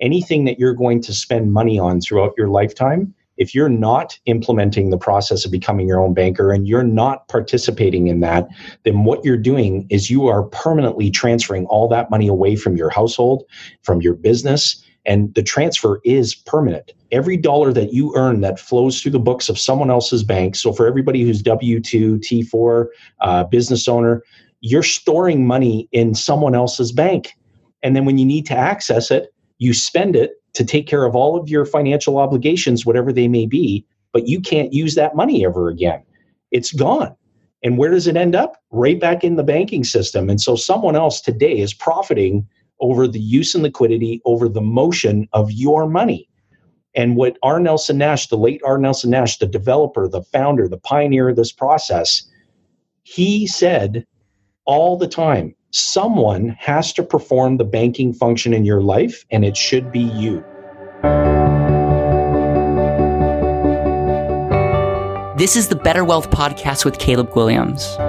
anything that you're going to spend money on throughout your lifetime, if you're not implementing the process of becoming your own banker and you're not participating in that, then what you're doing is you are permanently transferring all that money away from your household, from your business, and the transfer is permanent. Every dollar that you earn that flows through the books of someone else's bank. So for everybody who's W two, T four, uh, business owner, you're storing money in someone else's bank, and then when you need to access it, you spend it to take care of all of your financial obligations, whatever they may be. But you can't use that money ever again. It's gone. And where does it end up? Right back in the banking system. And so someone else today is profiting over the use and liquidity, over the motion of your money. And what R. Nelson Nash, the late R. Nelson Nash, the developer, the founder, the pioneer of this process, he said all the time someone has to perform the banking function in your life, and it should be you. This is the Better Wealth Podcast with Caleb Guilliams.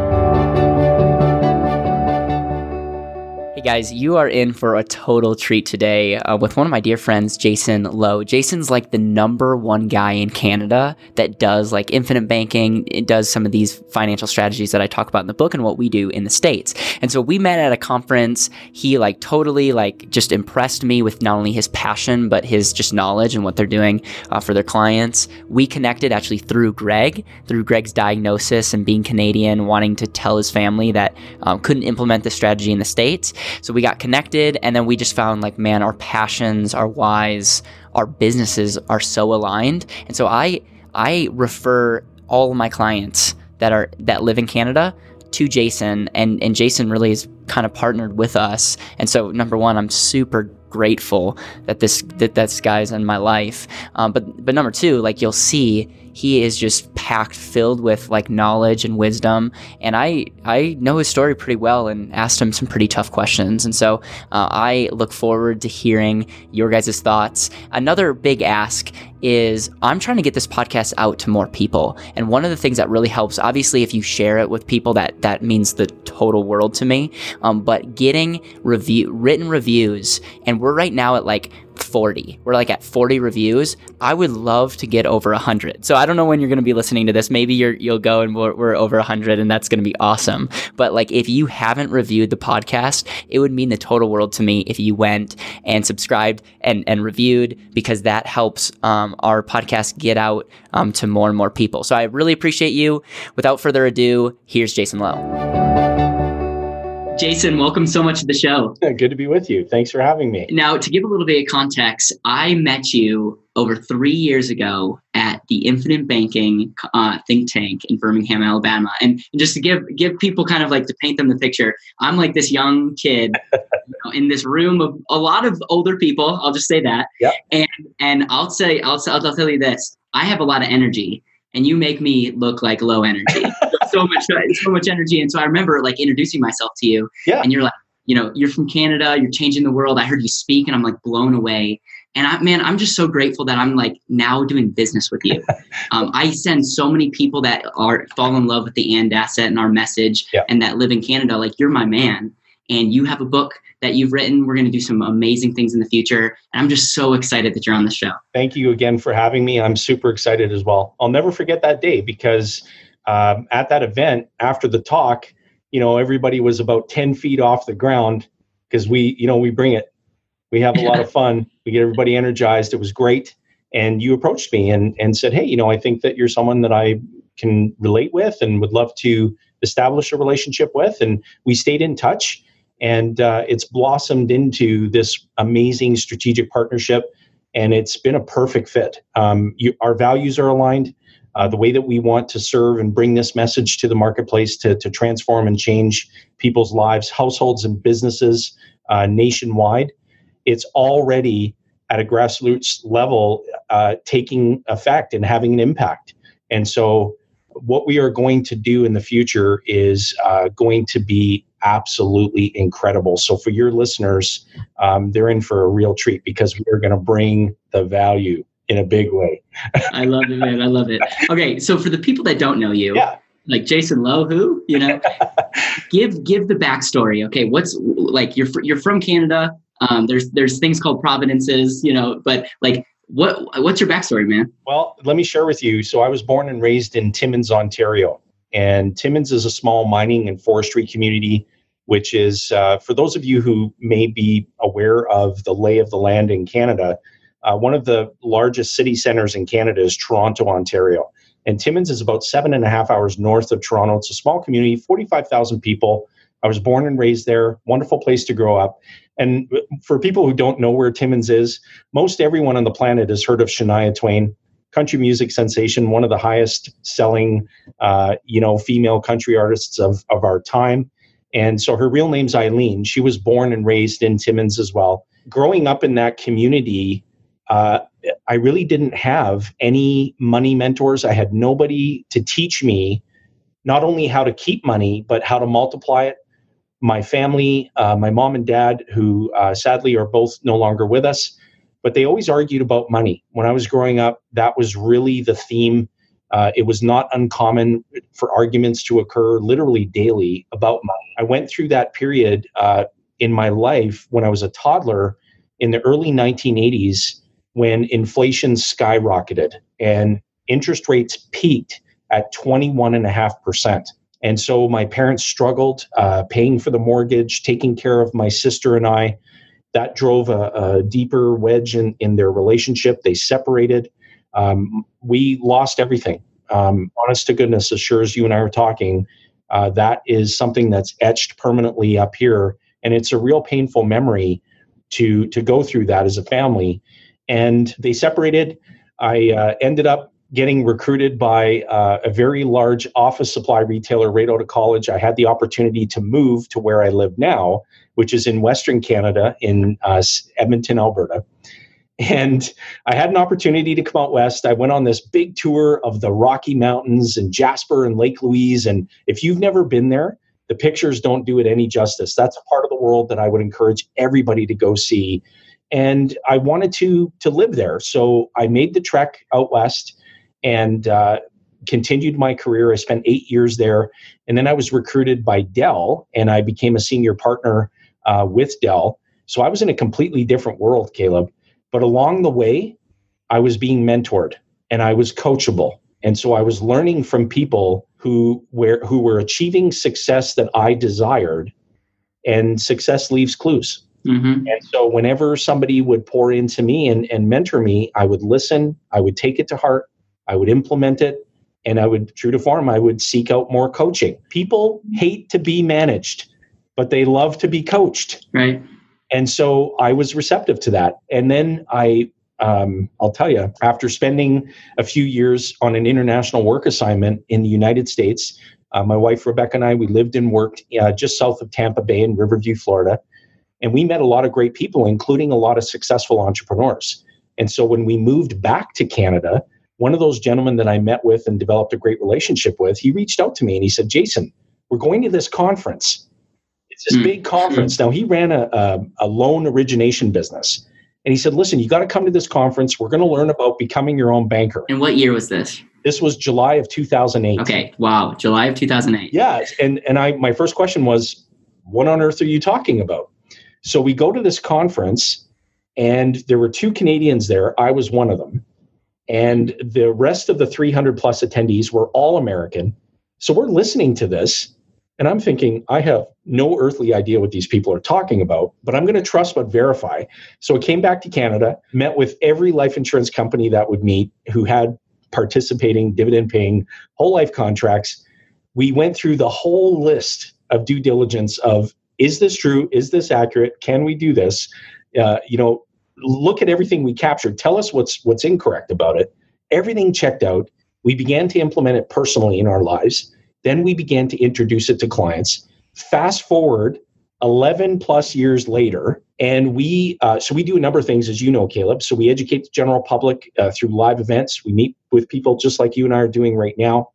Hey guys, you are in for a total treat today uh, with one of my dear friends, Jason Lowe. Jason's like the number one guy in Canada that does like infinite banking. It does some of these financial strategies that I talk about in the book and what we do in the States. And so we met at a conference. He like totally like just impressed me with not only his passion, but his just knowledge and what they're doing uh, for their clients. We connected actually through Greg, through Greg's diagnosis and being Canadian, wanting to tell his family that um, couldn't implement the strategy in the States. So we got connected and then we just found like, man, our passions, our whys, our businesses are so aligned. And so I I refer all of my clients that are that live in Canada to Jason and and Jason really has kind of partnered with us. And so number one, I'm super grateful that this that this guy's in my life. Um, but but number two, like you'll see he is just packed filled with like knowledge and wisdom. And i i know his story pretty well and asked him some pretty tough questions. And so uh, i look forward to hearing your guys' thoughts. Another big ask is I'm trying to get this podcast out to more people. And one of the things that really helps, obviously, if you share it with people, that that means the total world to me. Um, but getting review written reviews, and we're right now at like 40. We're like at 40 reviews. I would love to get over 100. So I don't know when you're going to be listening to this. Maybe you're, you'll go and we're, we're over 100 and that's going to be awesome. But like if you haven't reviewed the podcast, it would mean the total world to me if you went and subscribed and, and reviewed because that helps um, our podcast get out um, to more and more people. So I really appreciate you. Without further ado, here's Jason Lowe. Jason, welcome so much to the show. Good to be with you. Thanks for having me. Now, to give a little bit of context, I met you over three years ago at the Infinite Banking uh, think tank in Birmingham, Alabama. And, and, just to give give people kind of like to paint them the picture, I'm like this young kid you know, in this room of a lot of older people. I'll just say that. Yep. And and I'll say I'll I'll tell you this: I have a lot of energy, and you make me look like low energy. so much, so much energy. And so I remember like introducing myself to you, yeah. and you're like, you know, you're from Canada, you're changing the world. I heard you speak, and I'm like blown away. And I, man, I'm just so grateful that I'm like now doing business with you. um, I send so many people that are fall in love with the and asset and our message, yeah. and that live in Canada. Like you're my man, and you have a book that you've written. We're going to do some amazing things in the future. And I'm just so excited that you're on the show. Thank you again for having me. I'm super excited as well. I'll never forget that day because um, at that event, after the talk, you know, everybody was about 10 feet off the ground because we, you know, we bring it. We have a lot of fun. We get everybody energized. It was great. And you approached me and, and said, Hey, you know, I think that you're someone that I can relate with and would love to establish a relationship with. And we stayed in touch and uh, it's blossomed into this amazing strategic partnership and it's been a perfect fit um, you, our values are aligned uh, the way that we want to serve and bring this message to the marketplace to, to transform and change people's lives households and businesses uh, nationwide it's already at a grassroots level uh, taking effect and having an impact and so what we are going to do in the future is uh, going to be absolutely incredible. So for your listeners, um, they're in for a real treat because we're going to bring the value in a big way. I love it, man. I love it. Okay, so for the people that don't know you, yeah. like Jason Lowe, who you know, give give the backstory. Okay, what's like you're you're from Canada. Um, there's there's things called providences, you know, but like what what's your backstory, man? Well, let me share with you. So I was born and raised in Timmins, Ontario, and Timmins is a small mining and forestry community, which is uh, for those of you who may be aware of the lay of the land in Canada. Uh, one of the largest city centers in Canada is Toronto, Ontario. And Timmins is about seven and a half hours north of Toronto. It's a small community, 45,000 people. I was born and raised there. Wonderful place to grow up. And for people who don't know where Timmins is, most everyone on the planet has heard of Shania Twain, country music sensation, one of the highest selling, uh, you know, female country artists of, of our time. And so her real name's Eileen. She was born and raised in Timmins as well. Growing up in that community, uh, I really didn't have any money mentors. I had nobody to teach me not only how to keep money, but how to multiply it, my family, uh, my mom and dad, who uh, sadly are both no longer with us, but they always argued about money. When I was growing up, that was really the theme. Uh, it was not uncommon for arguments to occur literally daily about money. I went through that period uh, in my life when I was a toddler in the early 1980s when inflation skyrocketed and interest rates peaked at 21.5%. And so my parents struggled uh, paying for the mortgage, taking care of my sister and I. That drove a, a deeper wedge in, in their relationship. They separated. Um, we lost everything. Um, honest to goodness, as sure as you and I are talking, uh, that is something that's etched permanently up here. And it's a real painful memory to, to go through that as a family. And they separated. I uh, ended up getting recruited by uh, a very large office supply retailer right out of college. I had the opportunity to move to where I live now, which is in Western Canada, in uh, Edmonton, Alberta. And I had an opportunity to come out west. I went on this big tour of the Rocky Mountains and Jasper and Lake Louise. And if you've never been there, the pictures don't do it any justice. That's a part of the world that I would encourage everybody to go see. And I wanted to to live there, so I made the trek out west and uh, continued my career. I spent eight years there, and then I was recruited by Dell, and I became a senior partner uh, with Dell. So I was in a completely different world, Caleb. But along the way, I was being mentored, and I was coachable, and so I was learning from people who were who were achieving success that I desired, and success leaves clues. Mm-hmm. And so, whenever somebody would pour into me and, and mentor me, I would listen, I would take it to heart, I would implement it, and I would, true to form, I would seek out more coaching. People hate to be managed, but they love to be coached. Right. And so I was receptive to that. And then I, um, I'll tell you, after spending a few years on an international work assignment in the United States, uh, my wife Rebecca and I, we lived and worked uh, just south of Tampa Bay in Riverview, Florida. And we met a lot of great people, including a lot of successful entrepreneurs. And so when we moved back to Canada, one of those gentlemen that I met with and developed a great relationship with, he reached out to me and he said, Jason, we're going to this conference. It's this mm big conference. mm Now, he ran a, a, a loan origination business. And he said, listen, you got to come to this conference. We're going to learn about becoming your own banker. And what year was this? This was July of 2008. Okay. Wow. July of 2008. Yeah. And, and I, my first question was, what on earth are you talking about? So we go to this conference and there were two Canadians there. I was one of them. And the rest of the 300 plus attendees were all American. So we're listening to this, and I'm thinking, I have no earthly idea what these people are talking about, but I'm going to trust but verify. So I came back to Canada, met with every life insurance company that would meet who had participating dividend paying whole life contracts. We went through the whole list of due diligence of is this true? Is this accurate? Can we do this? Uh, you know, look at everything we captured. Tell us what's what's incorrect about it. Everything checked out. We began to implement it personally in our lives. Then we began to introduce it to clients. Fast forward 11 plus years later, and we uh, so we do a number of things, as you know, Caleb. So we educate the general public uh, through live events. We meet with people just like you and I are doing right now.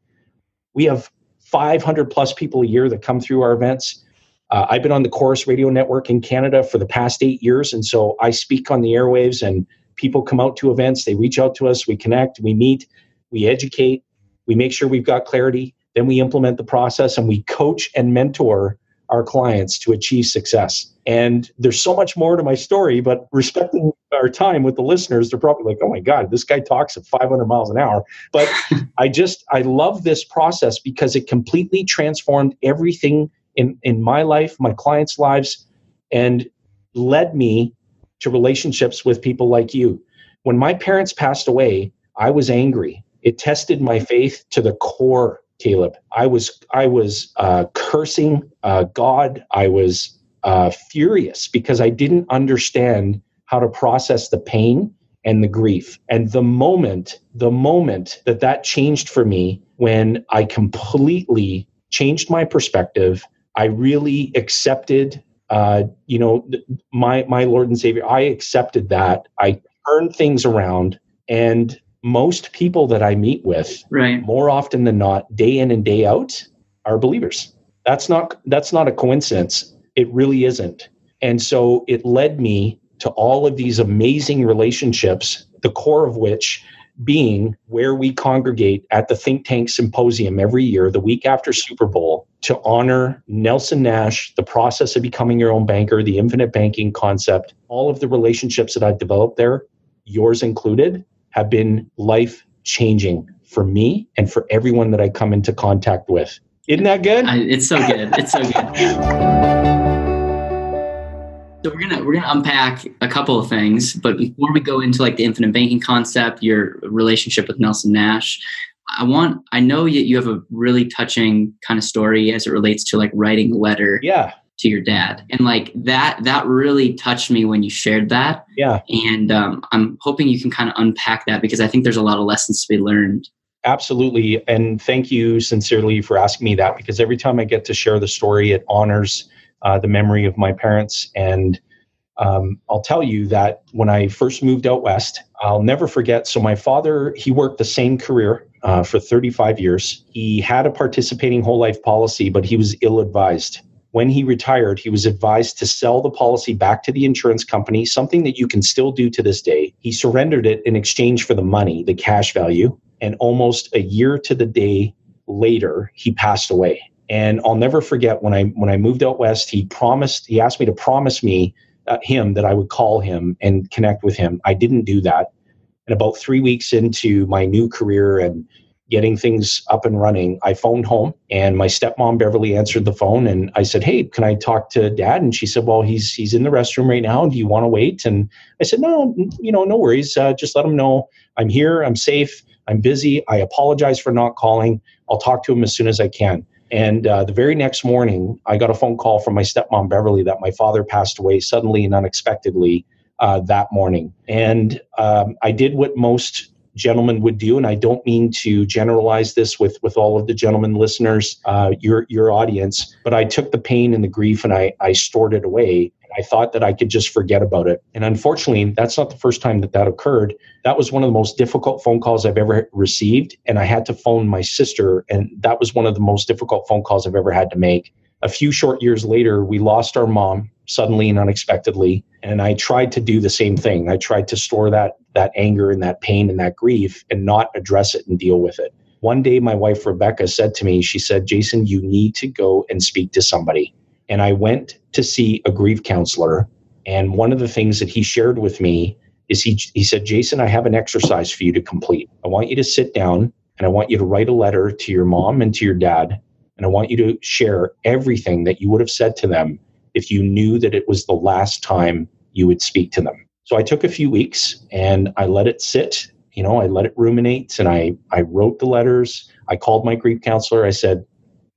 We have 500 plus people a year that come through our events. Uh, I've been on the Corus Radio Network in Canada for the past eight years, and so I speak on the airwaves, and people come out to events. They reach out to us, we connect, we meet, we educate, we make sure we've got clarity, then we implement the process, and we coach and mentor our clients to achieve success. And there's so much more to my story, but respecting our time with the listeners, they're probably like, oh my God, this guy talks at 500 miles an hour. But I just, I love this process because it completely transformed everything in, in my life, my clients' lives, and led me to relationships with people like you. When my parents passed away, I was angry. It tested my faith to the core, Caleb. I was I was uh, cursing uh, God. I was uh, furious because I didn't understand how to process the pain and the grief. And the moment, the moment that that changed for me, when I completely changed my perspective, I really accepted, uh, you know, my my Lord and Savior. I accepted that. I turned things around, and most people that I meet with, right, more often than not, day in and day out, are believers. That's not that's not a coincidence. It really isn't. And so it led me to all of these amazing relationships, the core of which being where we congregate at the Think Tank Symposium every year, the week after Super Bowl, to honor Nelson Nash, the process of becoming your own banker, the infinite banking concept, all of the relationships that I've developed there, yours included, have been life changing for me and for everyone that I come into contact with. Isn't that good? I, it's so good. It's so good. So we're gonna we're gonna unpack a couple of things, but before we go into like the infinite banking concept, your relationship with Nelson Nash, I want I know that you have a really touching kind of story as it relates to like writing a letter. Yeah. To your dad, and like that, that really touched me when you shared that. Yeah. And um, I'm hoping you can kind of unpack that because I think there's a lot of lessons to be learned Absolutely. And thank you sincerely for asking me that because every time I get to share the story, it honors uh, the memory of my parents. And um, I'll tell you that when I first moved out west, I'll never forget. So, my father, he worked the same career uh, for 35 years. He had a participating whole life policy, but he was ill advised. When he retired, he was advised to sell the policy back to the insurance company, something that you can still do to this day. He surrendered it in exchange for the money, the cash value. And almost a year to the day later, he passed away. And I'll never forget when I when I moved out west, he promised he asked me to promise me uh, him that I would call him and connect with him. I didn't do that. And about 3 weeks into my new career and getting things up and running, I phoned home and my stepmom Beverly answered the phone and I said, "Hey, can I talk to dad?" And she said, "Well, he's he's in the restroom right now. Do you want to wait?" And I said, "No, you know, no worries. Uh, just let him know I'm here. I'm safe. I'm busy. I apologize for not calling. I'll talk to him as soon as I can." And uh, the very next morning, I got a phone call from my stepmom, Beverly, that my father passed away suddenly and unexpectedly uh, that morning. And um, I did what most gentlemen would do, and I don't mean to generalize this with, with all of the gentlemen listeners, uh, your, your audience, but I took the pain and the grief and I, I stored it away. I thought that I could just forget about it. And unfortunately, that's not the first time that that occurred. That was one of the most difficult phone calls I've ever received. And I had to phone my sister, and that was one of the most difficult phone calls I've ever had to make. A few short years later, we lost our mom suddenly and unexpectedly. And I tried to do the same thing. I tried to store that, that anger and that pain and that grief and not address it and deal with it. One day, my wife Rebecca said to me, She said, Jason, you need to go and speak to somebody and I went to see a grief counselor. And one of the things that he shared with me is he, he said, Jason, I have an exercise for you to complete. I want you to sit down and I want you to write a letter to your mom and to your dad. And I want you to share everything that you would have said to them if you knew that it was the last time you would speak to them. So I took a few weeks and I let it sit. You know, I let it ruminate and I, I wrote the letters. I called my grief counselor. I said,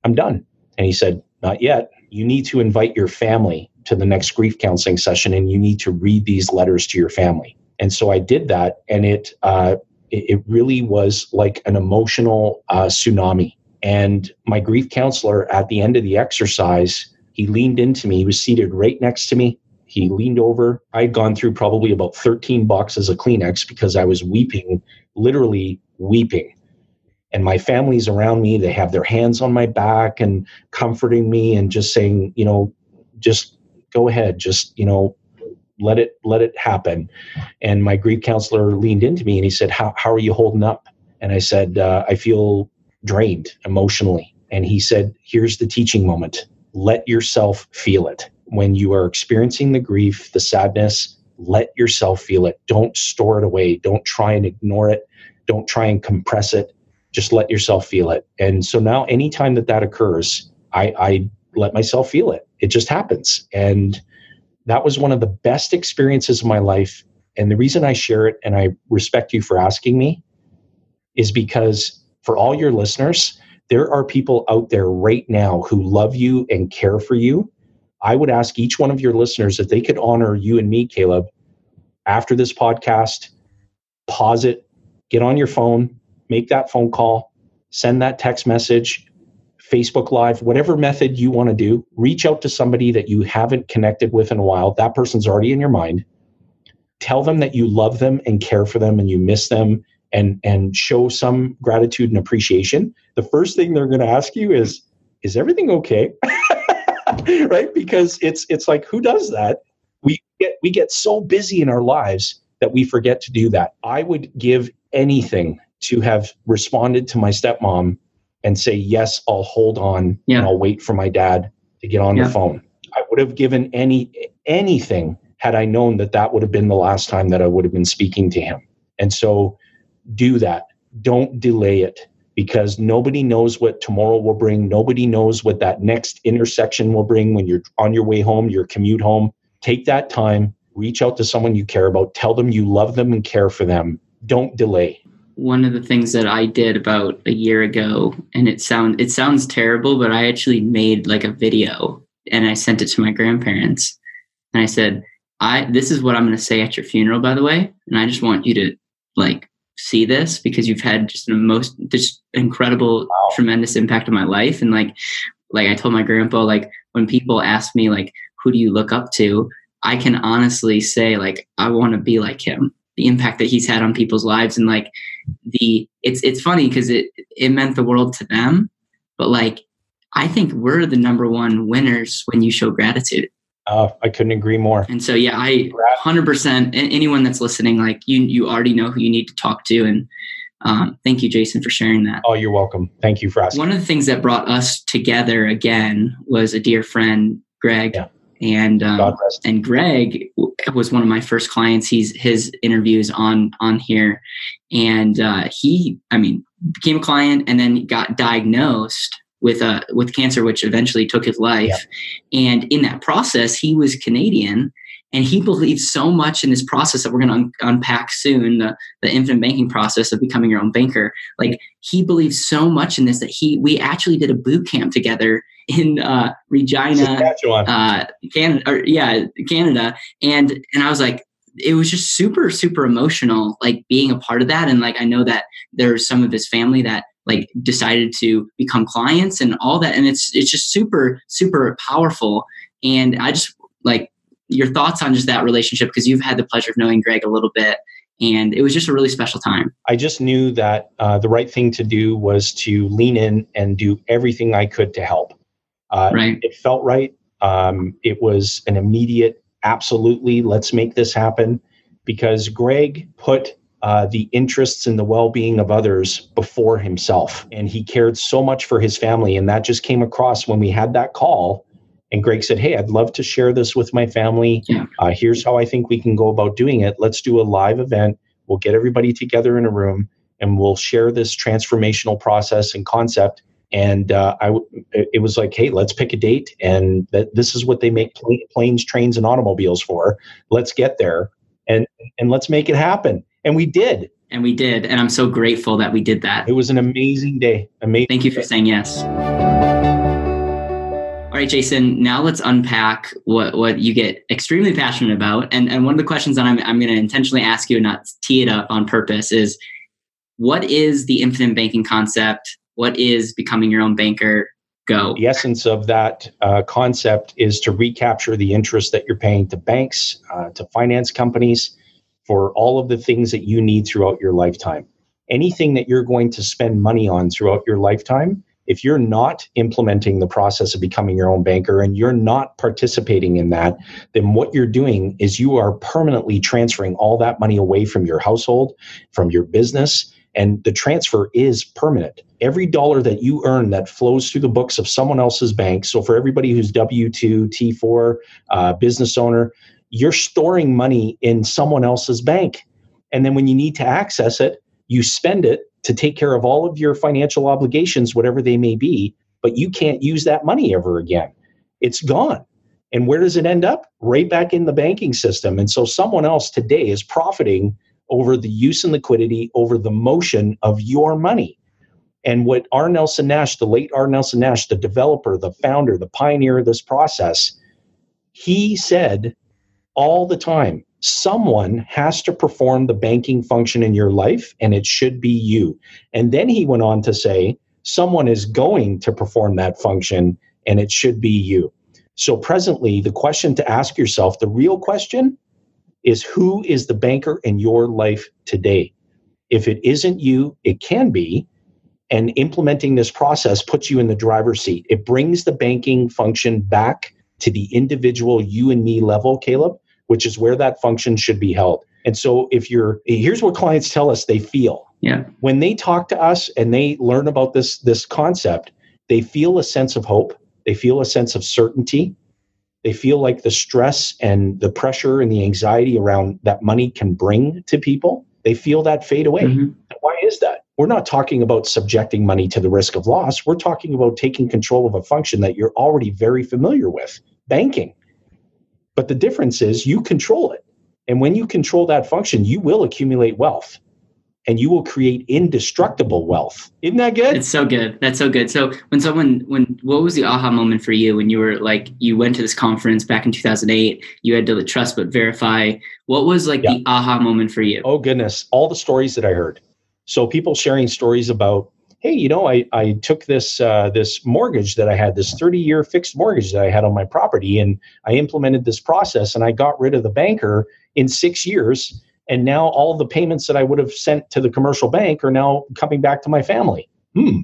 I'm done. And he said, Not yet you need to invite your family to the next grief counseling session and you need to read these letters to your family. And so I did that, and it uh, it, really was like an emotional uh, tsunami. And my grief counselor at the end of the exercise, he leaned into me. He was seated right next to me. He leaned over. I'd gone through probably about 13 boxes of Kleenex because I was weeping, literally weeping and my family's around me they have their hands on my back and comforting me and just saying you know just go ahead just you know let it let it happen and my grief counselor leaned into me and he said how, how are you holding up and i said uh, i feel drained emotionally and he said here's the teaching moment let yourself feel it when you are experiencing the grief, the sadness, let yourself feel it. Don't store it away. Don't try and ignore it. Don't try and compress it. Just let yourself feel it. And so now, anytime that that occurs, I, I let myself feel it. It just happens. And that was one of the best experiences of my life. And the reason I share it and I respect you for asking me is because for all your listeners, there are people out there right now who love you and care for you. I would ask each one of your listeners if they could honor you and me, Caleb, after this podcast, pause it, get on your phone, make that phone call, send that text message, Facebook Live, whatever method you want to do, reach out to somebody that you haven't connected with in a while. That person's already in your mind. Tell them that you love them and care for them and you miss them and and show some gratitude and appreciation. The first thing they're going to ask you is is everything okay? right? Because it's it's like who does that? We get we get so busy in our lives that we forget to do that. I would give anything to have responded to my stepmom and say, yes, I'll hold on yeah. and I'll wait for my dad to get on yeah. the phone. I would have given any anything had I known that that would have been the last time that I would have been speaking to him. And so do that. Don't delay it because nobody knows what tomorrow will bring. Nobody knows what that next intersection will bring when you're on your way home, your commute home. Take that time, reach out to someone you care about, tell them you love them and care for them. Don't delay one of the things that I did about a year ago, and it sound it sounds terrible, but I actually made like a video and I sent it to my grandparents, and I said, "I this is what I'm going to say at your funeral, by the way, and I just want you to like see this because you've had just the most just incredible, wow. tremendous impact on my life, and like like I told my grandpa, like when people ask me like who do you look up to, I can honestly say like I want to be like him." the impact that he's had on people's lives and like the it's it's funny because it it meant the world to them but like i think we're the number one winners when you show gratitude uh, i couldn't agree more. And so yeah i 100% anyone that's listening like you you already know who you need to talk to and um, thank you jason for sharing that. Oh you're welcome. Thank you for asking. One of the things that brought us together again was a dear friend greg yeah. and um, and Greg was one of my first clients. He's his interviews on on here, and uh, he, I mean, became a client and then got diagnosed with uh, with cancer, which eventually took his life. Yeah. And in that process, he was Canadian, and he believed so much in this process that we're going to un- unpack soon the the infinite banking process of becoming your own banker. Like he believed so much in this that he we actually did a boot camp together in uh, Regina, uh, Canada, or, yeah, Canada, and and I was like, it was just super super emotional, like being a part of that, and like I know that there's some of his family that like decided to become clients and all that, and it's it's just super super powerful, and I just like your thoughts on just that relationship because you've had the pleasure of knowing Greg a little bit and it was just a really special time. I just knew that uh, the right thing to do was to lean in and do everything I could to help. Uh, right. It felt right. Um, it was an immediate, absolutely, let's make this happen because Greg put uh, the interests and the well being of others before himself. And he cared so much for his family. And that just came across when we had that call. And Greg said, Hey, I'd love to share this with my family. Yeah. Uh, here's how I think we can go about doing it. Let's do a live event. We'll get everybody together in a room and we'll share this transformational process and concept and uh, I it was like, hey, let's pick a date, and that this is what they make planes, trains, and automobiles for. Let's get there, and and let's make it happen. And we did. And we did, and I'm so grateful that we did that. It was an amazing day. Amazing. Thank you for saying yes. All right, Jason. Now let's unpack what what you get extremely passionate about, and and one of the questions that I'm I'm going to intentionally ask you and not tee it up on purpose is, what is the infinite banking concept? what is becoming your own banker go? The essence of that uh, concept is to recapture the interest that you're paying to banks, uh, to finance companies for all of the things that you need throughout your lifetime. Anything that you're going to spend money on throughout your lifetime, if you're not implementing the process of becoming your own banker and you're not participating in that, then what you're doing is you are permanently transferring all that money away from your household, from your business, and the transfer is permanent. Every dollar that you earn that flows through the books of someone else's bank. So for everybody who's W two, T four, uh, business owner, you're storing money in someone else's bank, and then when you need to access it, you spend it to take care of all of your financial obligations, whatever they may be. But you can't use that money ever again. It's gone. And where does it end up? Right back in the banking system. And so someone else today is profiting over the use and liquidity, over the motion of your money. And what R. Nelson Nash, the late R. Nelson Nash, the developer, the founder, the pioneer of this process, he said all the time someone has to perform the banking function in your life, and it should be you. And then he went on to say, someone is going to perform that function, and it should be you. So, presently, the question to ask yourself, the real question, is who is the banker in your life today? If it isn't you, it can be. And implementing this process puts you in the driver's seat. It brings the banking function back to the individual you and me level, Caleb, which is where that function should be held. And so if you're here's what clients tell us they feel. Yeah. When they talk to us and they learn about this this concept, they feel a sense of hope, they feel a sense of certainty, they feel like the stress and the pressure and the anxiety around that money can bring to people, they feel that fade away. Mm-hmm. Why is that? We're not talking about subjecting money to the risk of loss. We're talking about taking control of a function that you're already very familiar with banking. But the difference is you control it. And when you control that function, you will accumulate wealth and you will create indestructible wealth. Isn't that good? It's so good. That's so good. So when someone when what was the aha moment for you when you were like you went to this conference back in 2008, you had to trust but verify. What was like yeah. the aha moment for you? Oh goodness, all the stories that I heard. So people sharing stories about hey, you know, I, I took this uh, this mortgage that I had, this 30 year fixed mortgage that I had on my property, and I implemented this process and I got rid of the banker in six years and now all the payments that I would have sent to the commercial bank are now coming back to my family. Hmm.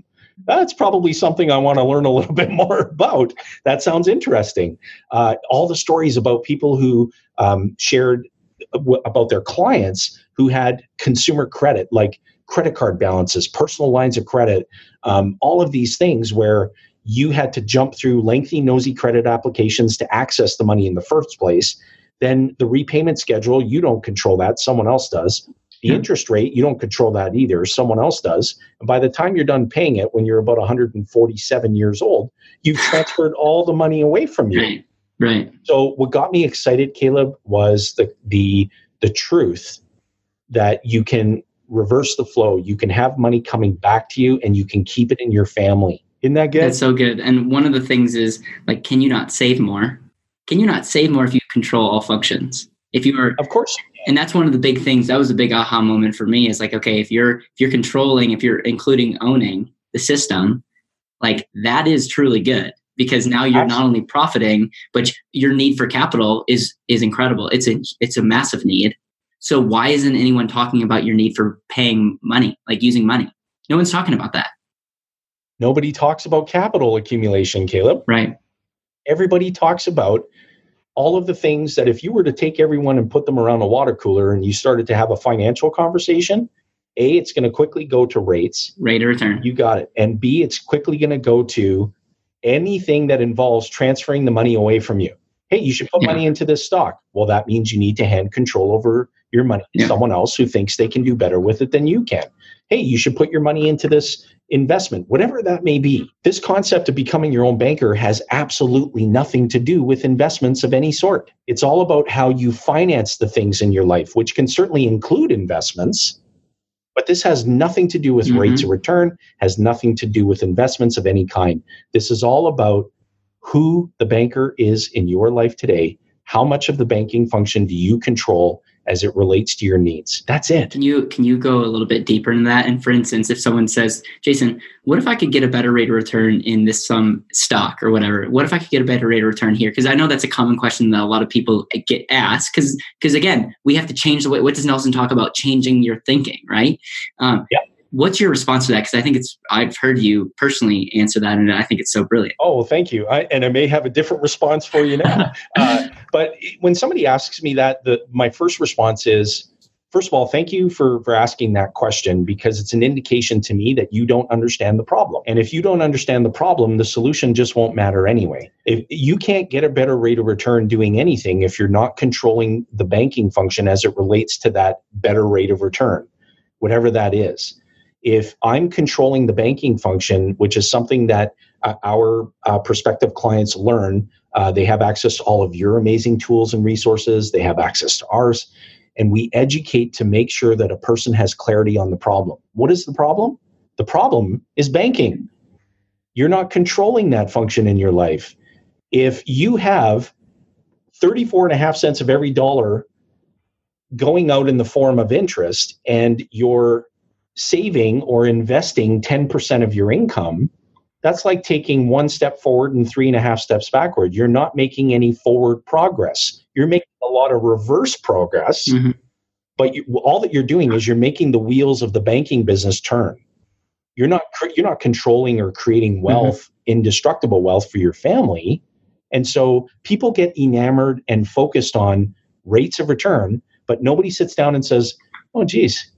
That's probably something I want to learn a little bit more about. That sounds interesting. Uh, all the stories about people who um, shared about their clients who had consumer credit, like credit card balances, personal lines of credit, um, all of these things where you had to jump through lengthy, nosy credit applications to access the money in the first place then the repayment schedule, you don't control that, someone else does. The hmm. interest rate, you don't control that either, someone else does. And by the time you're done paying it, when you're about 147 years old, you've transferred all the money away from you. Right. Right. So what got me excited, Caleb, was the the the truth that you can reverse the flow. You can have money coming back to you and you can keep it in your family. Isn't that good? That's so good. And one of the things is like, can you not save more? can you not save more if you control all functions? If you are, of course, and that's one of the big things. That was a big aha moment for me. Is like, okay, if you're if you're controlling, if you're including owning the system, like that is truly good because now you're Absolutely. not only profiting, but your need for capital is is incredible. It's a it's a massive need. So why isn't anyone talking about your need for paying money, like using money? No one's talking about that. Nobody talks about capital accumulation, Caleb. Right. Everybody talks about all of the things that if you were to take everyone and put them around a water cooler and you started to have a financial conversation, A, it's going to quickly go to rates. Rate of return. You got it. And B, it's quickly going to go to anything that involves transferring the money away from you. Hey, you should put yeah. money into this stock. Well, that means you need to hand control over your money to yeah. someone else who thinks they can do better with it than you can. Hey, you should put your money into this investment, whatever that may be. This concept of becoming your own banker has absolutely nothing to do with investments of any sort. It's all about how you finance the things in your life, which can certainly include investments. But this has nothing to do with mm-hmm. rates of return, has nothing to do with investments of any kind. This is all about who the banker is in your life today. How much of the banking function do you control? as it relates to your needs. That's it. Can you can you go a little bit deeper in that? And for instance, if someone says, Jason, what if I could get a better rate of return in this some stock or whatever? What if I could get a better rate of return here? Because I know that's a common question that a lot of people get asked. Because because again, we have to change the way. What does Nelson talk about? Changing your thinking, right? Um, yeah what's your response to that? Because I think it's I've heard you personally answer that, and I think it's so brilliant. Oh, well, thank you. I, and I may have a different response for you now. uh, but when somebody asks me that, the my first response is, first of all, thank you for, for asking that question because it's an indication to me that you don't understand the problem. And if you don't understand the problem, the solution just won't matter anyway. If you can't get a better rate of return doing anything if you're not controlling the banking function as it relates to that better rate of return, whatever that is. If I'm controlling the banking function, which is something that uh, our uh, prospective clients learn, uh, they have access to all of your amazing tools and resources, they have access to ours and we educate to make sure that a person has clarity on the problem. What is the problem? The problem is banking. You're not controlling that function in your life. If you have 34 and a half cents of every dollar going out in the form of interest and you're saving or investing 10% of your income, that's like taking one step forward and three and a half steps backward. You're not making any forward progress. You're making a lot of reverse progress, mm-hmm. but you, all that you're doing is you're making the wheels of the banking business turn. You're not you're not controlling or creating mm-hmm. wealth, mm-hmm. indestructible wealth for your family. And so people get enamored and focused on rates of return, but nobody sits down and says, "Oh, geez,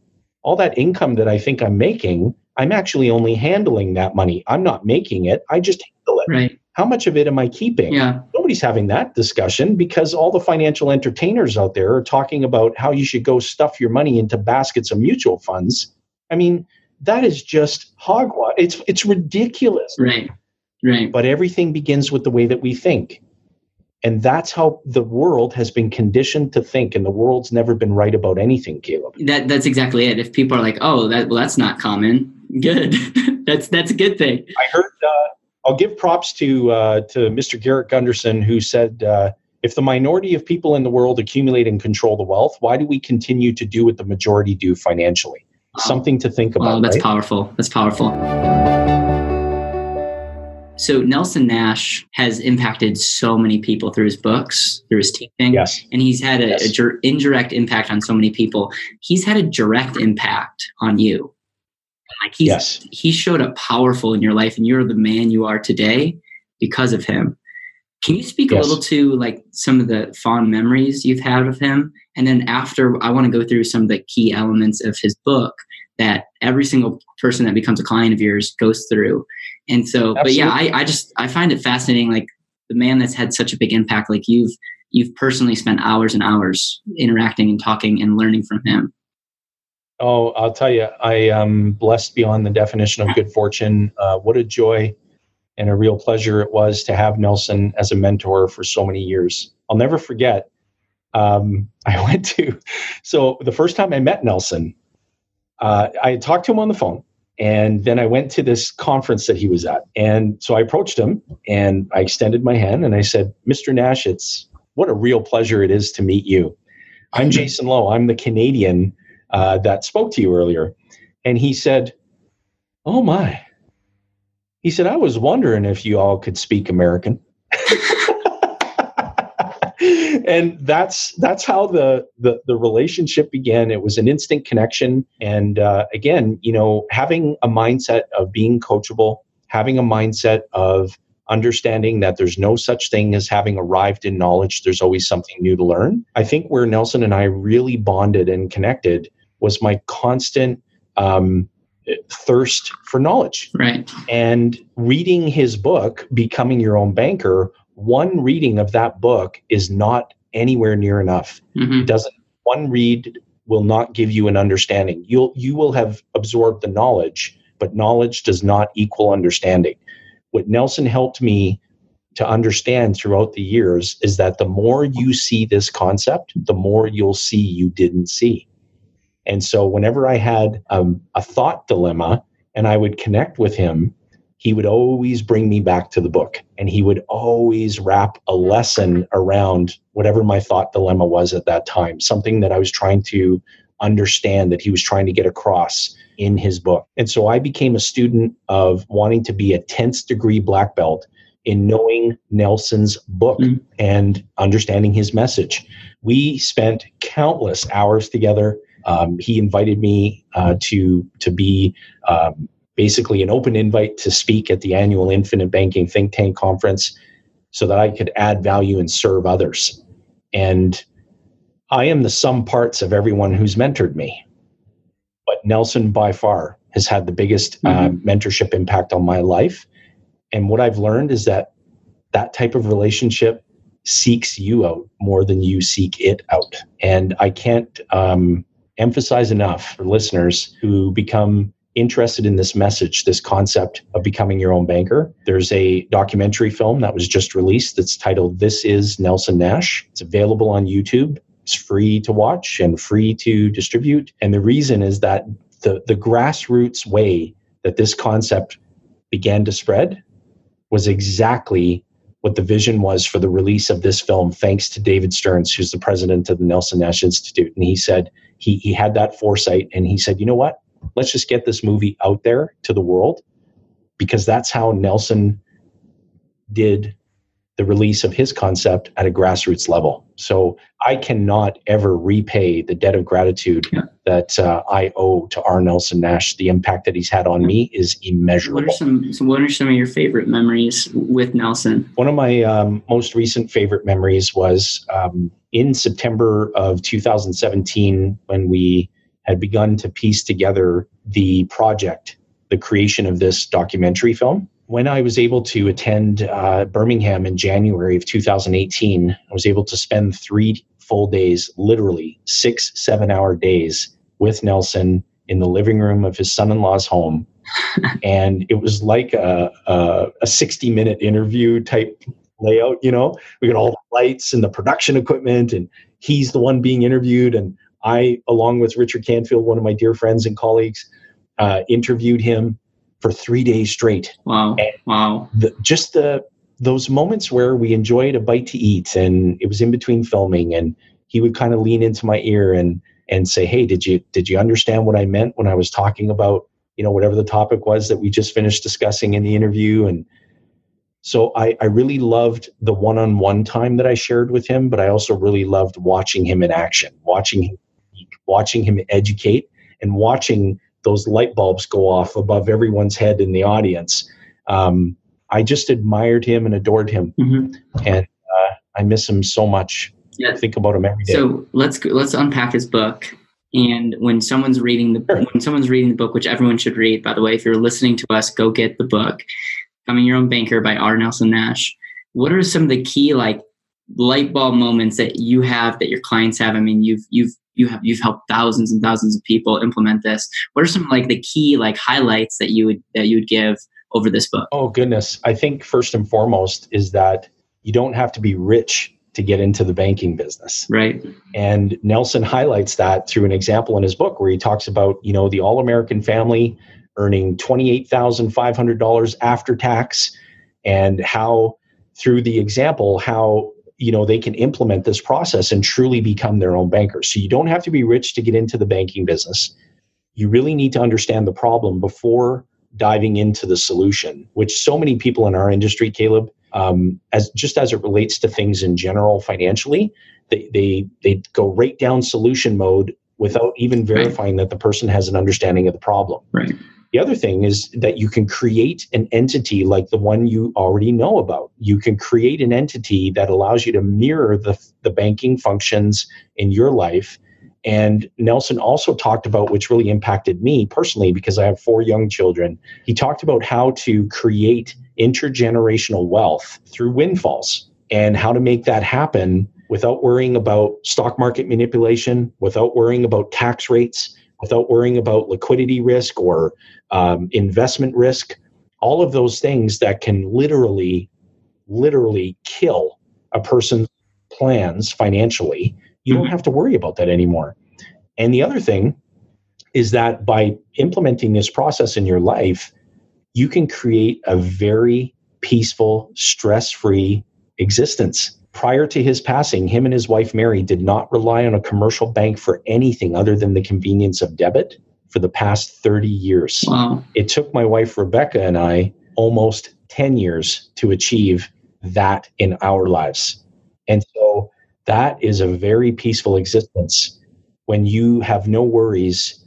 all that income that I think I'm making, I'm actually only handling that money. I'm not making it. I just handle it. Right. How much of it am I keeping? Yeah nobody's having that discussion because all the financial entertainers out there are talking about how you should go stuff your money into baskets of mutual funds. I mean, that is just hogwash. It's it's ridiculous. Right. Right. But everything begins with the way that we think. And that's how the world has been conditioned to think, and the world's never been right about anything, Caleb. That that's exactly it. If people are like, "Oh, that well, that's not common," good. that's that's a good thing. I heard uh, I'll give props to uh, to Mr. Garrett Gunderson, who said, uh, "If the minority of people in the world accumulate and control the wealth, why do we continue to do what the majority do financially?" Wow. Something to think about. Oh, that's right? powerful. That's powerful. So Nelson Nash has impacted so many people through his books, through his teaching. Yes. And he's had an yes. indirect impact on so many people. He's had a direct impact on you. Like he's, yes. he showed up powerful in your life and you're the man you are today because of him. Can you speak yes. a little to like some of the fond memories you've had of him? And then after I want to go through some of the key elements of his book that every single person that becomes a client of yours goes through. And so, Absolutely. but yeah, I, I just, I find it fascinating. Like the man that's had such a big impact, like you've, you've personally spent hours and hours interacting and talking and learning from him. Oh, I'll tell you, I am blessed beyond the definition of good fortune. Uh, what a joy and a real pleasure it was to have Nelson as a mentor for so many years. I'll never forget. Um, I went to, so the first time I met Nelson, uh, I talked to him on the phone. And then I went to this conference that he was at. And so I approached him and I extended my hand and I said, Mr. Nash, it's what a real pleasure it is to meet you. I'm Jason Lowe. I'm the Canadian uh, that spoke to you earlier. And he said, Oh my. He said, I was wondering if you all could speak American. and that's that's how the, the the relationship began. It was an instant connection. And uh, again you know having a mindset of being coachable having a mindset of understanding that there's no such thing as having arrived in knowledge there's always something new to learn. I think where nelson and i really bonded and connected was my constant um, thirst for knowledge. Right. And reading his book, Becoming Your Own Banker, one reading of that book is not anywhere near enough. Mm-hmm. It doesn't one read will not give you an understanding. You'll you will have absorbed the knowledge, but knowledge does not equal understanding. What Nelson helped me to understand throughout the years is that the more you see this concept, the more you'll see you didn't see. And so whenever I had um, a thought dilemma and I would connect with him, he would always bring me back to the book and he would always wrap a lesson around whatever my thought dilemma was at that time, something that I was trying to understand that he was trying to get across in his book. And so I became a student of wanting to be a 10th degree black belt in knowing Nelson's book mm. and understanding his message. We spent countless hours together um, he invited me uh, to to be um, basically an open invite to speak at the annual Infinite Banking Think Tank conference, so that I could add value and serve others. And I am the sum parts of everyone who's mentored me. But Nelson, by far, has had the biggest uh, mm-hmm. uh, mentorship impact on my life. And what I've learned is that that type of relationship seeks you out more than you seek it out. And I can't um, emphasize enough for listeners who become interested in this message, this concept of becoming your own banker. There's a documentary film that was just released that's titled This is Nelson Nash. It's available on YouTube. It's free to watch and free to distribute. And the reason is that the, the grassroots way that this concept began to spread was exactly what the vision was for the release of this film, thanks to David Stearns, who's the president of the Nelson Nash Institute. And he said he, he had that foresight and he said, you know what? Let's just get this movie out there to the world because that's how Nelson did the release of his concept at a grassroots level. So I cannot ever repay the debt of gratitude yeah. that uh, I owe to R. Nelson Nash. The impact that he's had on me is immeasurable. What are some? So what are some of your favorite memories with Nelson? One of my um, most recent favorite memories was um, in September of 2017 when we had begun to piece together the project, the creation of this documentary film when I was able to attend uh, Birmingham in January of 2018, I was able to spend three full days, literally six, seven hour days with Nelson in the living room of his son in law's home. and it was like a, a, a 60 minute interview type layout, you know, we got all the lights and the production equipment, and he's the one being interviewed. And I, along with Richard Canfield, one of my dear friends and colleagues, uh, interviewed him for three days straight. Wow! And wow! The, just the those moments where we enjoyed a bite to eat, and it was in between filming, and he would kind of lean into my ear and and say, "Hey, did you did you understand what I meant when I was talking about you know whatever the topic was that we just finished discussing in the interview?" And so I, I really loved the one-on-one time that I shared with him, but I also really loved watching him in action, watching him, watching him educate, and watching those light bulbs go off above everyone's head in the audience. Um, I just admired him and adored him, mm-hmm. and uh, I miss him so much. Yeah. I think about him every day. So let's let's unpack his book. And when someone's reading the sure. when someone's reading the book, which everyone should read, by the way, if you're listening to us, go get the book, "Becoming Your Own Banker" by R. Nelson Nash. What are some of the key like light bulb moments that you have that your clients have? I mean, you've you've you have you've helped thousands and thousands of people implement this. What are some like the key like highlights that you would that you would give over this book? Oh goodness, I think first and foremost is that you don't have to be rich to get into the banking business. Right. And Nelson highlights that through an example in his book where he talks about, you know, the all-American family earning $28,500 after tax and how through the example how you know they can implement this process and truly become their own banker. So you don't have to be rich to get into the banking business. You really need to understand the problem before diving into the solution which so many people in our industry caleb um, as just as it relates to things in general financially they, they they go right down solution mode without even verifying right. that the person has an understanding of the problem. Right the other thing is that you can create an entity like the one you already know about. You can create an entity that allows you to mirror the, the banking functions in your life. And Nelson also talked about, which really impacted me personally because I have four young children. He talked about how to create intergenerational wealth through windfalls and how to make that happen without worrying about stock market manipulation, without worrying about tax rates, without worrying about liquidity risk or um, investment risk, all of those things that can literally, literally kill a person's plans financially. You don't mm-hmm. have to worry about that anymore. And the other thing is that by implementing this process in your life, you can create a very peaceful, stress free existence. Prior to his passing, him and his wife Mary did not rely on a commercial bank for anything other than the convenience of debit for the past 30 years. Wow. It took my wife Rebecca and I almost 10 years to achieve that in our lives. And so that is a very peaceful existence when you have no worries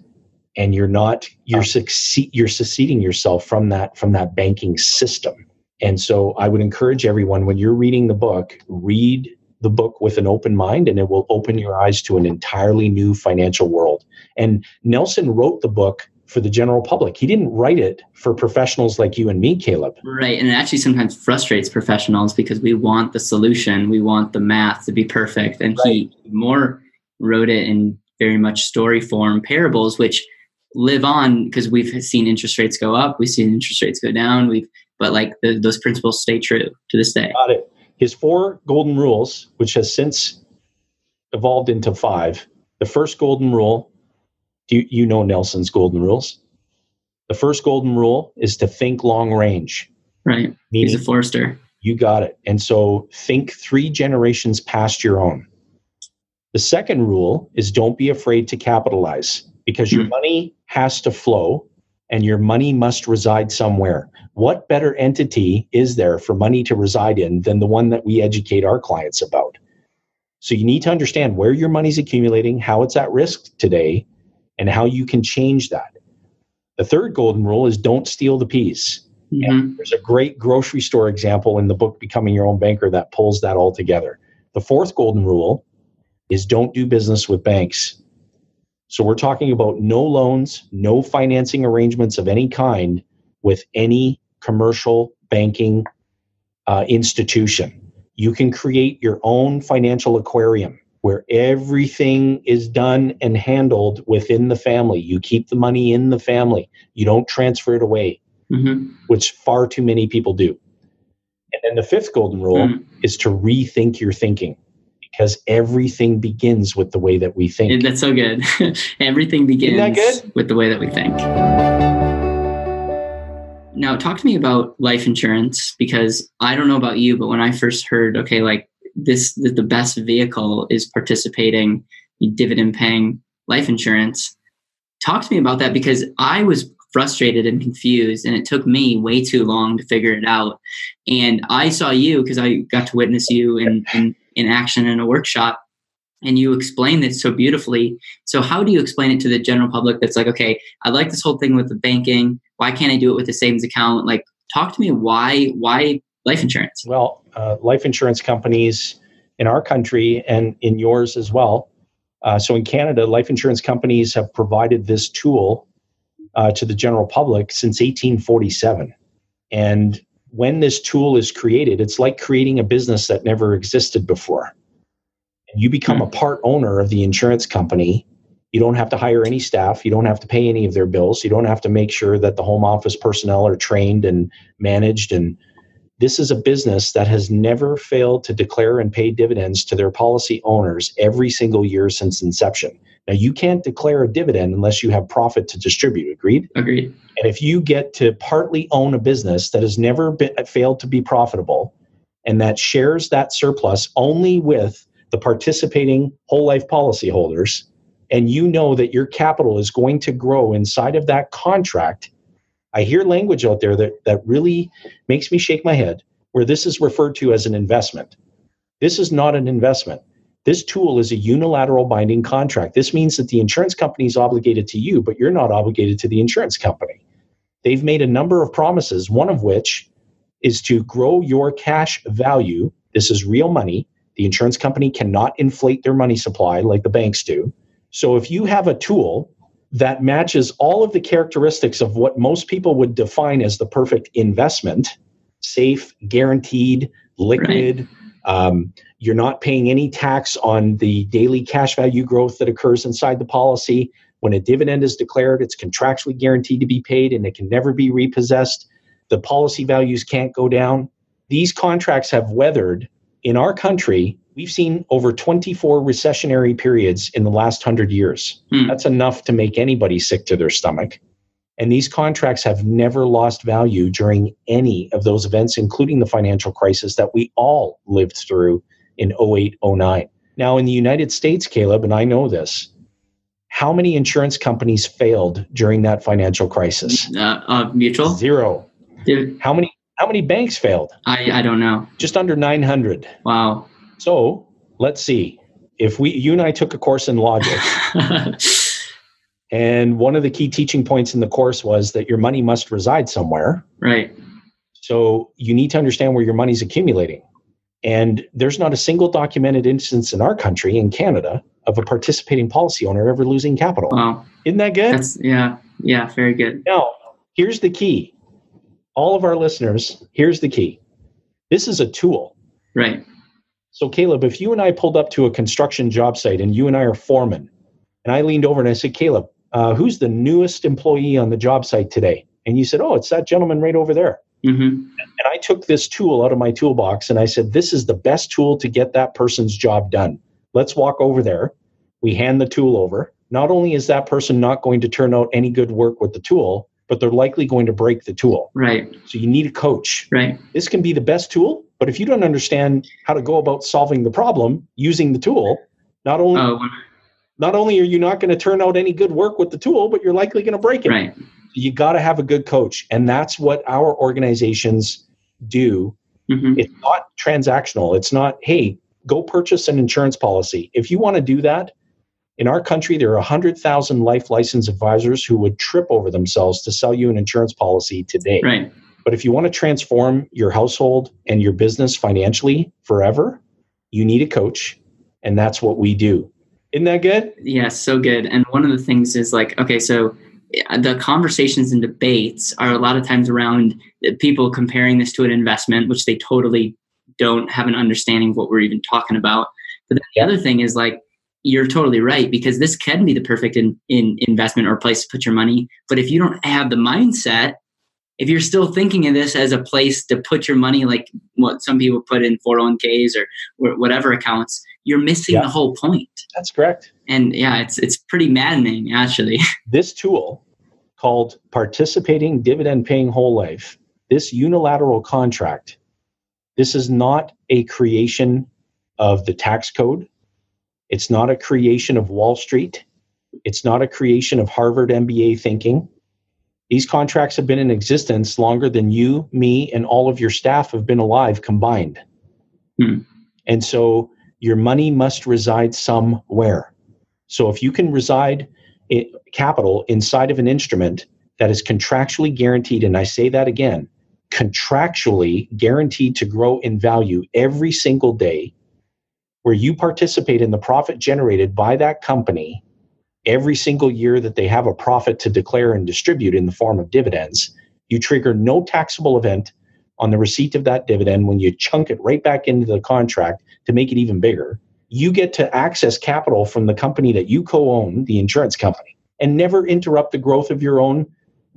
and you're not you're succeed you're seceding yourself from that from that banking system. And so I would encourage everyone when you're reading the book, read the book with an open mind and it will open your eyes to an entirely new financial world. And Nelson wrote the book for the general public. He didn't write it for professionals like you and me, Caleb. Right. And it actually sometimes frustrates professionals because we want the solution, we want the math to be perfect. And right. he more wrote it in very much story form parables, which live on because we've seen interest rates go up, we've seen interest rates go down, we've but like the, those principles stay true to this day. Got it. His four golden rules, which has since evolved into five. The first golden rule do you, you know Nelson's golden rules? The first golden rule is to think long range. Right. Meaning, He's a Forester. You got it. And so think three generations past your own. The second rule is don't be afraid to capitalize because your mm. money has to flow and your money must reside somewhere. What better entity is there for money to reside in than the one that we educate our clients about? So you need to understand where your money's accumulating, how it's at risk today, and how you can change that. The third golden rule is don't steal the peace. Mm-hmm. there's a great grocery store example in the book Becoming Your Own Banker that pulls that all together. The fourth golden rule is don't do business with banks. So we're talking about no loans, no financing arrangements of any kind with any commercial banking uh, institution. You can create your own financial aquarium where everything is done and handled within the family. You keep the money in the family, you don't transfer it away, mm-hmm. which far too many people do. And then the fifth golden rule mm. is to rethink your thinking because everything begins with the way that we think. That's so good. everything begins with the way that we think. Now, talk to me about life insurance because I don't know about you, but when I first heard, okay, like this the, best vehicle is participating dividend paying life insurance talk to me about that because i was frustrated and confused and it took me way too long to figure it out. And i saw you because i got to witness you in, in, in action in a workshop and you explained it so beautifully. So how do you explain it to the general public that's like okay i like this whole thing with the banking why can't i do it with the savings account like talk to me why why life insurance? Well, uh, life insurance companies in our country and in yours as well. Uh, so in Canada, life insurance companies have provided this tool uh, to the general public since 1847. And when this tool is created, it's like creating a business that never existed before. And you become mm-hmm. a part owner of the insurance company. You don't have to hire any staff. You don't have to pay any of their bills. You don't have to make sure that the home office personnel are trained and managed and this is a business that has never failed to declare and pay dividends to their policy owners every single year since inception. Now, you can't declare a dividend unless you have profit to distribute. Agreed? Agreed. And if you get to partly own a business that has never been, failed to be profitable and that shares that surplus only with the participating whole life policyholders, and you know that your capital is going to grow inside of that contract I hear language out there that, that really makes me shake my head, where this is referred to as an investment. This is not an investment. This tool is a unilateral binding contract. This means that the insurance company is obligated to you, but you're not obligated to the insurance company. They've made a number of promises, one of which is to grow your cash value. This is real money. The insurance company cannot inflate their money supply like the banks do. So if you have a tool that matches all of the characteristics of what most people would define as the perfect investment safe, guaranteed, liquid. Right. Um, you're not paying any tax on the daily cash value growth that occurs inside the policy. When a dividend is declared, it's contractually guaranteed to be paid and it can never be repossessed. The policy values can't go down. These contracts have weathered in our country we've seen over 24 recessionary periods in the last 100 years. Hmm. That's enough to make anybody sick to their stomach. And these contracts have never lost value during any of those events, including the financial crisis that we all lived through in 08, 09. Now, in the United States, Caleb, and I know this, how many insurance companies failed during that financial crisis? Uh, uh, mutual? Zero. Dude. How many? How many banks failed? I, I don't know. Just under 900. Wow. So let's see. If we, you and I took a course in logic, and one of the key teaching points in the course was that your money must reside somewhere. Right. So you need to understand where your money's accumulating. And there's not a single documented instance in our country, in Canada, of a participating policy owner ever losing capital. Wow. Isn't that good? That's, yeah. Yeah. Very good. Now, here's the key. All of our listeners, here's the key. This is a tool. Right. So, Caleb, if you and I pulled up to a construction job site and you and I are foreman, and I leaned over and I said, Caleb, uh, who's the newest employee on the job site today? And you said, oh, it's that gentleman right over there. Mm-hmm. And I took this tool out of my toolbox and I said, this is the best tool to get that person's job done. Let's walk over there. We hand the tool over. Not only is that person not going to turn out any good work with the tool, but they're likely going to break the tool. Right. So you need a coach. Right. This can be the best tool, but if you don't understand how to go about solving the problem using the tool, not only Oh, not only are you not going to turn out any good work with the tool, but you're likely going to break it. right. You got to have a good coach, and that's what our organizations do. Mm-hmm. It's not transactional. It's not, hey, go purchase an insurance policy. If you want to do that, in our country, there are 100,000 life license advisors who would trip over themselves to sell you an insurance policy today. Right. But if you want to transform your household and your business financially forever, you need a coach, and that's what we do. Isn't that good? Yeah, so good. And one of the things is like, okay, so the conversations and debates are a lot of times around people comparing this to an investment, which they totally don't have an understanding of what we're even talking about. But then the other thing is like, you're totally right because this can be the perfect in, in investment or place to put your money. But if you don't have the mindset, if you're still thinking of this as a place to put your money, like what some people put in 401ks or, or whatever accounts, you're missing Yeah. the whole point That's correct. and yeah it's it's pretty maddening actually This tool called participating dividend paying whole life, this unilateral contract, this is not a creation of the tax code. It's not a creation of Wall Street. It's not a creation of Harvard MBA thinking. These contracts have been in existence longer than you, me, and all of your staff have been alive combined. Hmm. And so your money must reside somewhere. So if you can reside i- capital inside of an instrument that is contractually guaranteed, and I say that again, contractually guaranteed to grow in value every single day, where you participate in the profit generated by that company every single year that they have a profit to declare and distribute in the form of dividends, you trigger no taxable event on the receipt of that dividend when you chunk it right back into the contract to make it even bigger. You get to access capital from the company that you co own, the insurance company, and never interrupt the growth of your own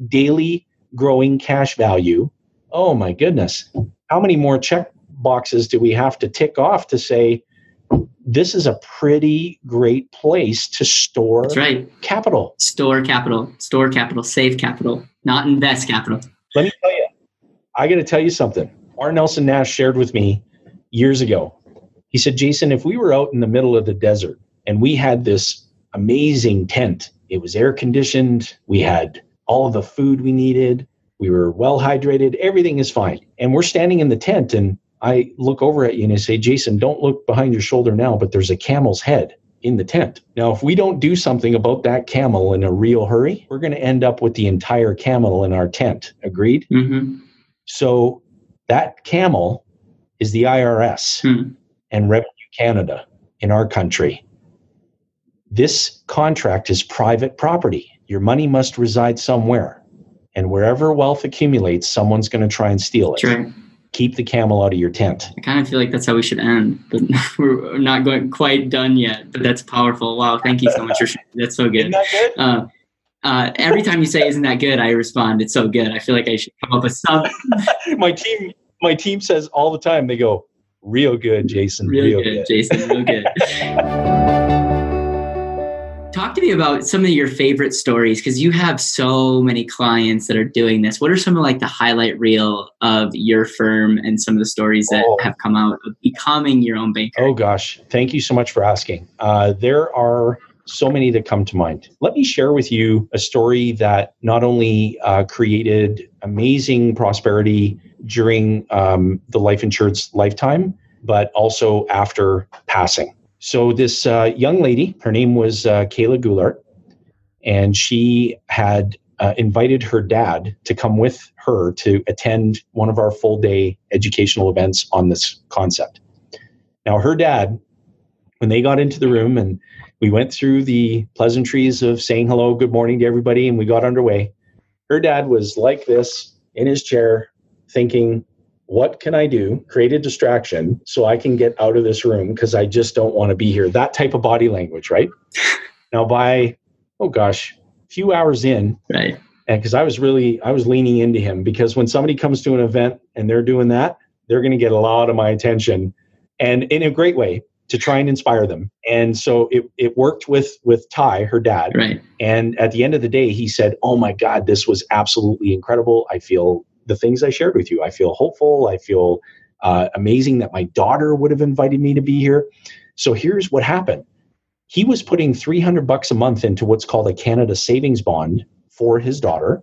daily growing cash value. Oh my goodness. How many more check boxes do we have to tick off to say this is a pretty great place to store that's right capital? store capital store capital save capital not invest capital Let me tell you, I got to tell you something. Martin Nelson Nash shared with me years ago. He said, Jayson, if we were out in the middle of the desert and we had this amazing tent, it was air conditioned, we had all the food we needed, we were well hydrated, everything is fine. And we're standing in the tent, and I look over at you and I say, Jayson, don't look behind your shoulder now, but there's a camel's head in the tent. Now, if we don't do something about that camel in a real hurry, we're going to end up with the entire camel in our tent. Agreed? mm-hmm. So that camel is the IRS Hmm. and Revenue Canada in our country. This contract is private property. Your money must reside somewhere. And wherever wealth accumulates, someone's going to try and steal it. Keep the camel out of your tent. i kind of feel like that's how we should end but we're not going quite done yet but that's powerful wow thank you so much for sharing. that's so Isn't good that good? uh, uh, every time you say isn't that good i respond it's so good i feel like i should come up with something. my team, my team says all the time. They go, "Real good, Jayson. Really real good, good." Jayson. Real good. Talk to me about some of your favorite stories because you have so many clients that are doing this. What are some of like the highlight reel of your firm and some of the stories that Oh. have come out of becoming your own banker? Oh gosh, thank you so much for asking. Uh, there are so many that come to mind. Let me share with you a story that not only uh, created amazing prosperity during um, the life insurance lifetime, but also after passing. So, this uh, young lady, her name was uh, Kayla Goulart, and she had uh, invited her dad to come with her to attend one of our full day educational events on this concept. Now, her dad, when they got into the room and we went through the pleasantries of saying hello, good morning to everybody, and we got underway, her dad was like this in his chair, thinking, what can I do? Create a distraction so I can get out of this room because I just don't want to be here. That type of body language, right? now, by, oh gosh, a few hours in, right. And because I was really, I was leaning into him because when somebody comes to an event and they're doing that, they're going to get a lot of my attention and in a great way to try and inspire them. And so it, it worked with with Ty, her dad. Right. And at the end of the day, he said, "Oh my God, this was absolutely incredible. I feel the things I shared with you. I feel hopeful. I feel uh, amazing that my daughter would have invited me to be here. So here's what happened. He was putting 300 bucks a month into what's called a Canada savings bond for his daughter.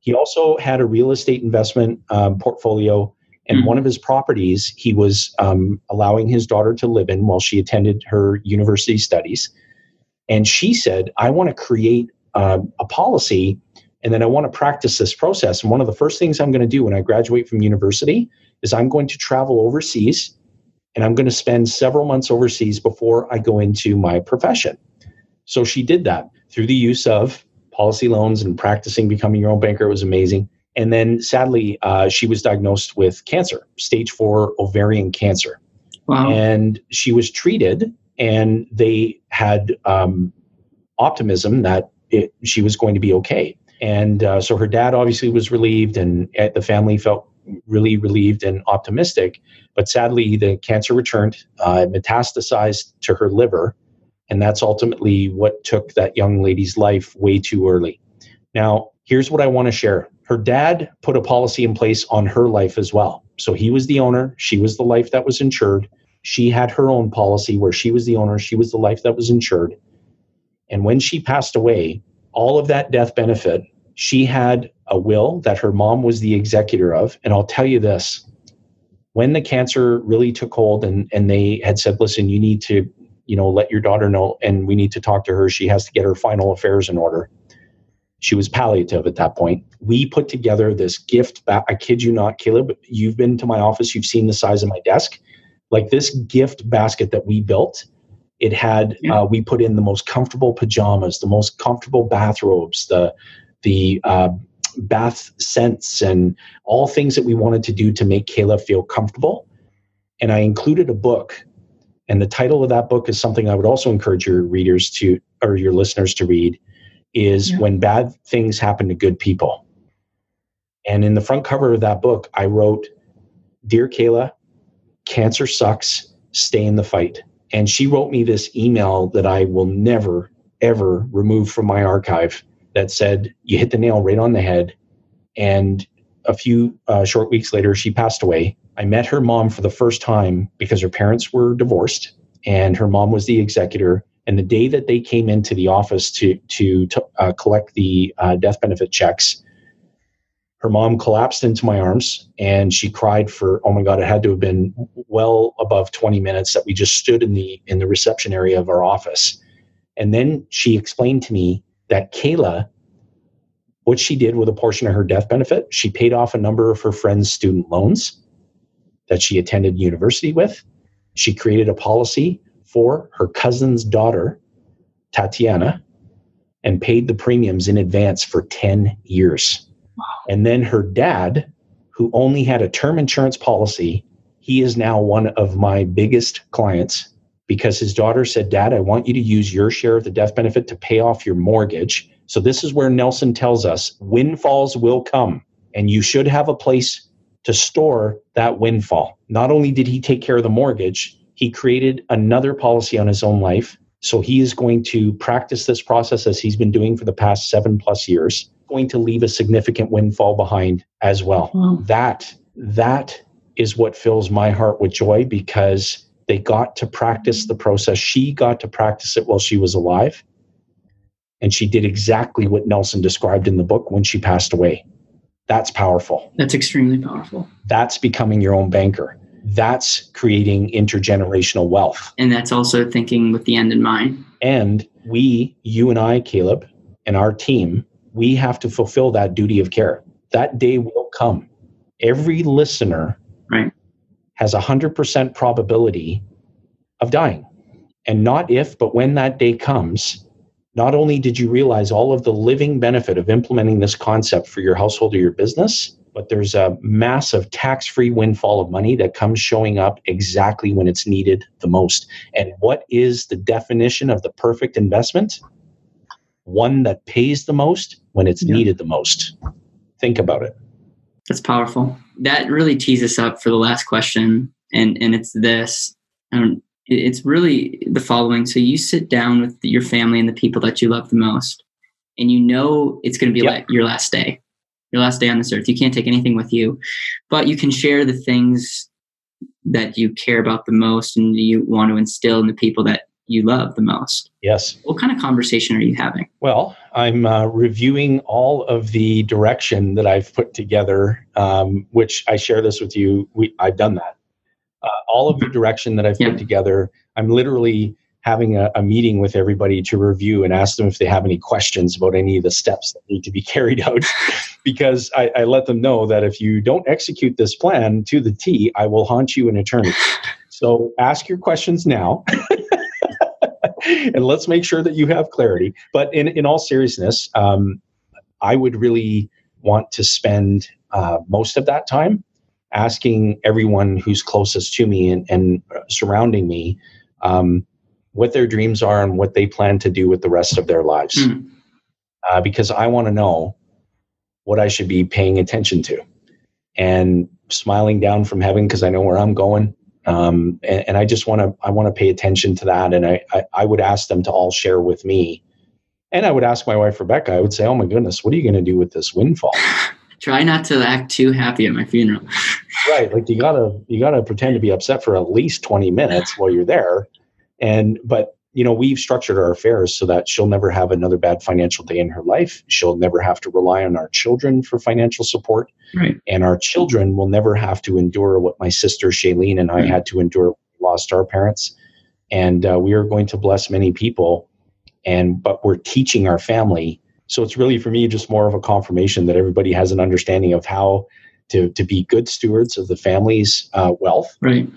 He also had a real estate investment um, portfolio, and mm-hmm. one of his properties he was um, allowing his daughter to live in while she attended her university studies. And she said, I want to create uh, a policy and then I want to practice this process. And one of the first things I'm going to do when I graduate from university is I'm going to travel overseas and I'm going to spend several months overseas before I go into my profession. So she did that through the use of policy loans and practicing becoming your own banker. It was amazing. And then sadly, uh, she was diagnosed with cancer, stage four ovarian cancer. Wow. And she was treated, and they had um, optimism that it, she was going to be okay. And uh, so her dad obviously was relieved, and the family felt really relieved and optimistic. But sadly, the cancer returned, uh, metastasized to her liver, and that's ultimately what took that young lady's life way too early. Now, here's what I want to share. Her dad put a policy in place on her life as well. So he was the owner, she was the life that was insured. She had her own policy where she was the owner, she was the life that was insured. And when she passed away, all of that death benefit, she had a will that her mom was the executor of. And I'll tell you this when the cancer really took hold and, and they had said, listen, you need to, you know, let your daughter know and we need to talk to her. She has to get her final affairs in order. She was palliative at that point. We put together this gift. I kid you not, Caleb. You've been to my office. You've seen the size of my desk. Like this gift basket that we built it had yeah. uh, we put in the most comfortable pajamas, the most comfortable bathrobes, the the uh, bath scents, and all things that we wanted to do to make Kayla feel comfortable. And I included a book, and the title of that book is something I would also encourage your readers to or your listeners to read. Is yeah. when bad things happen to good people. And in the front cover of that book, I wrote, "Dear Kayla, cancer sucks. Stay in the fight." And she wrote me this email that I will never, ever remove from my archive that said, You hit the nail right on the head. And a few uh, short weeks later, she passed away. I met her mom for the first time because her parents were divorced and her mom was the executor. And the day that they came into the office to, to, to uh, collect the uh, death benefit checks, her mom collapsed into my arms and she cried for oh my god it had to have been well above 20 minutes that we just stood in the in the reception area of our office. And then she explained to me that kayla what she did with a portion of her death benefit she paid off a number of her friends student loans that she attended university with. She created a policy for her cousin's daughter tatiana and paid the premiums in advance for 10 years and then her dad, who only had a term insurance policy, he is now one of my biggest clients because his daughter said, Dad, I want you to use your share of the death benefit to pay off your mortgage. So, this is where Nelson tells us windfalls will come, and you should have a place to store that windfall. Not only did he take care of the mortgage, he created another policy on his own life. So, he is going to practice this process as he's been doing for the past seven plus years going to leave a significant windfall behind as well. Wow. That that is what fills my heart with joy because they got to practice the process. She got to practice it while she was alive. And she did exactly what Nelson described in the book when she passed away. That's powerful. That's extremely powerful. That's becoming your own banker. That's creating intergenerational wealth. And that's also thinking with the end in mind. And we, you and I, Caleb, and our team we have to fulfill that duty of care. That day will come. Every listener right. has a 100% probability of dying. And not if, but when that day comes, not only did you realize all of the living benefit of implementing this concept for your household or your business, but there's a massive tax free windfall of money that comes showing up exactly when it's needed the most. And what is the definition of the perfect investment? One that pays the most when it's yeah. needed the most. Think about it. That's powerful. That really tees us up for the last question. And, and it's this um, it's really the following. So you sit down with your family and the people that you love the most, and you know it's going to be yep. like your last day your last day on this earth. You can't take anything with you, but you can share the things that you care about the most and you want to instill in the people that you love the most. Yes. What kind of conversation are you having? Well, I'm uh, reviewing all of the direction that I've put together, um, which I share this with you. We, I've done that. Uh, all of the direction that I've yeah. put together, I'm literally having a, a, meeting with everybody to review and ask them if they have any questions about any of the steps that need to be carried out. because I, I, let them know that if you don't execute this plan to the T, I will haunt you in eternity. So ask your questions now. and let's make sure that you have clarity. But in, in all seriousness, um, I would really want to spend uh, most of that time asking everyone who's closest to me and, and surrounding me um, what their dreams are and what they plan to do with the rest of their lives. Mm. Uh, because I want to know what I should be paying attention to and smiling down from heaven because I know where I'm going. Um, and, and, I just want to I want to pay attention to that. And I, I, I would ask them to all share with me. And I would ask my wife Rebecca. I would say, "Oh my goodness, what are you going to do with this windfall?" Try not to act too happy at my funeral. right, like you gotta you gotta pretend to be upset for at least twenty minutes while you're there, and but you know we've structured our affairs so that she'll never have another bad financial day in her life. She'll never have to rely on our children for financial support. Right. and our children will never have to endure what my sister shailene and i right. had to endure lost our parents. And uh, we are going to bless many people. And but we're teaching our family. So it's really for me just more of a confirmation that everybody has an understanding of how to, to be good stewards of the family's uh, wealth. Right.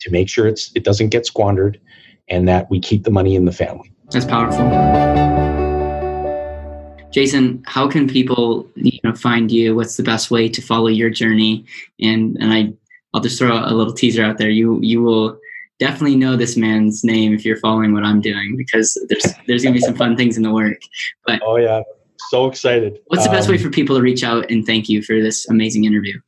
To make sure it's it doesn't get squandered and that we keep the money in the family. That's powerful. Jayson, how can people you know find you? What's the best way to follow your journey? And and I I'll just throw a little teaser out there. You you will definitely know this man's name if you're following what I'm doing because there's there's gonna be some fun things in the work. But oh yeah, so excited. What's the best um, way for people to reach out and thank you for this amazing interview?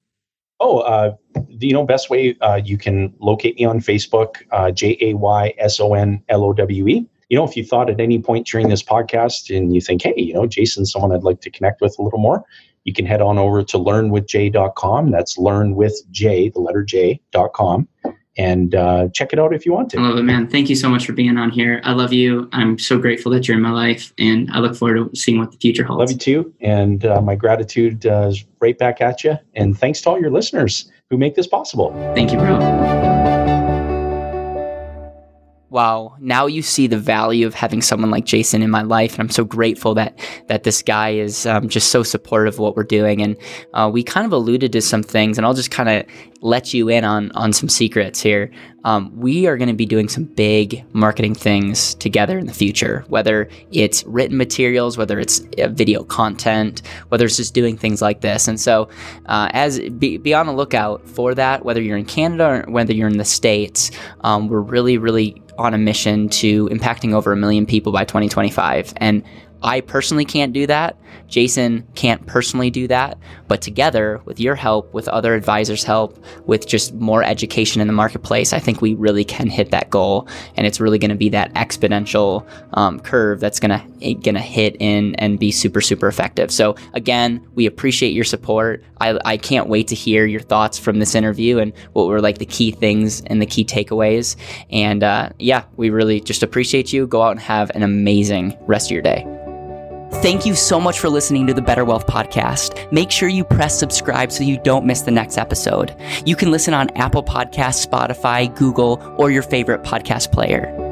Oh, uh, you know, best way uh, you can locate me on Facebook, uh, J A Y S O N L O W E. You know, if you thought at any point during this podcast and you think, hey, you know, Jayson's someone I'd like to connect with a little more, you can head on over to learnwithj.com. That's learnwithj, the letter J.com and uh, check it out if you want to. I love it, man. Thank you so much for being on here. I love you. I'm so grateful that you're in my life, and I look forward to seeing what the future holds. Love you too, and uh, my gratitude uh, is right back at you. And thanks to all your listeners who make this possible. Thank you, bro wow, now you see the value of having someone like Jayson in my life, and I'm so grateful that that this guy is um, just so supportive of what we're doing. And uh, we kind of alluded to some things, and I'll just kind of let you in on on some secrets here. Um, we are going to be doing some big marketing things together in the future, whether it's written materials, whether it's uh, video content, whether it's just doing things like this. And so, uh, as be, be, on the lookout for that, whether you're in Canada or whether you're in the States, um, we're really, really on a mission to impacting over a million people by 2025. And I personally can't do that. Jayson can't personally do that. But together, with your help, with other advisors' help, with just more education in the marketplace, I think we really can hit that goal. And it's really going to be that exponential um, curve that's going to going to hit in and be super super effective. So again, we appreciate your support. I, I can't wait to hear your thoughts from this interview and what were like the key things and the key takeaways. And uh, yeah, we really just appreciate you. Go out and have an amazing rest of your day. Thank you so much for listening to the Better Wealth Podcast. Make sure you press subscribe so you don't miss the next episode. You can listen on Apple Podcasts, Spotify, Google, or your favorite podcast player.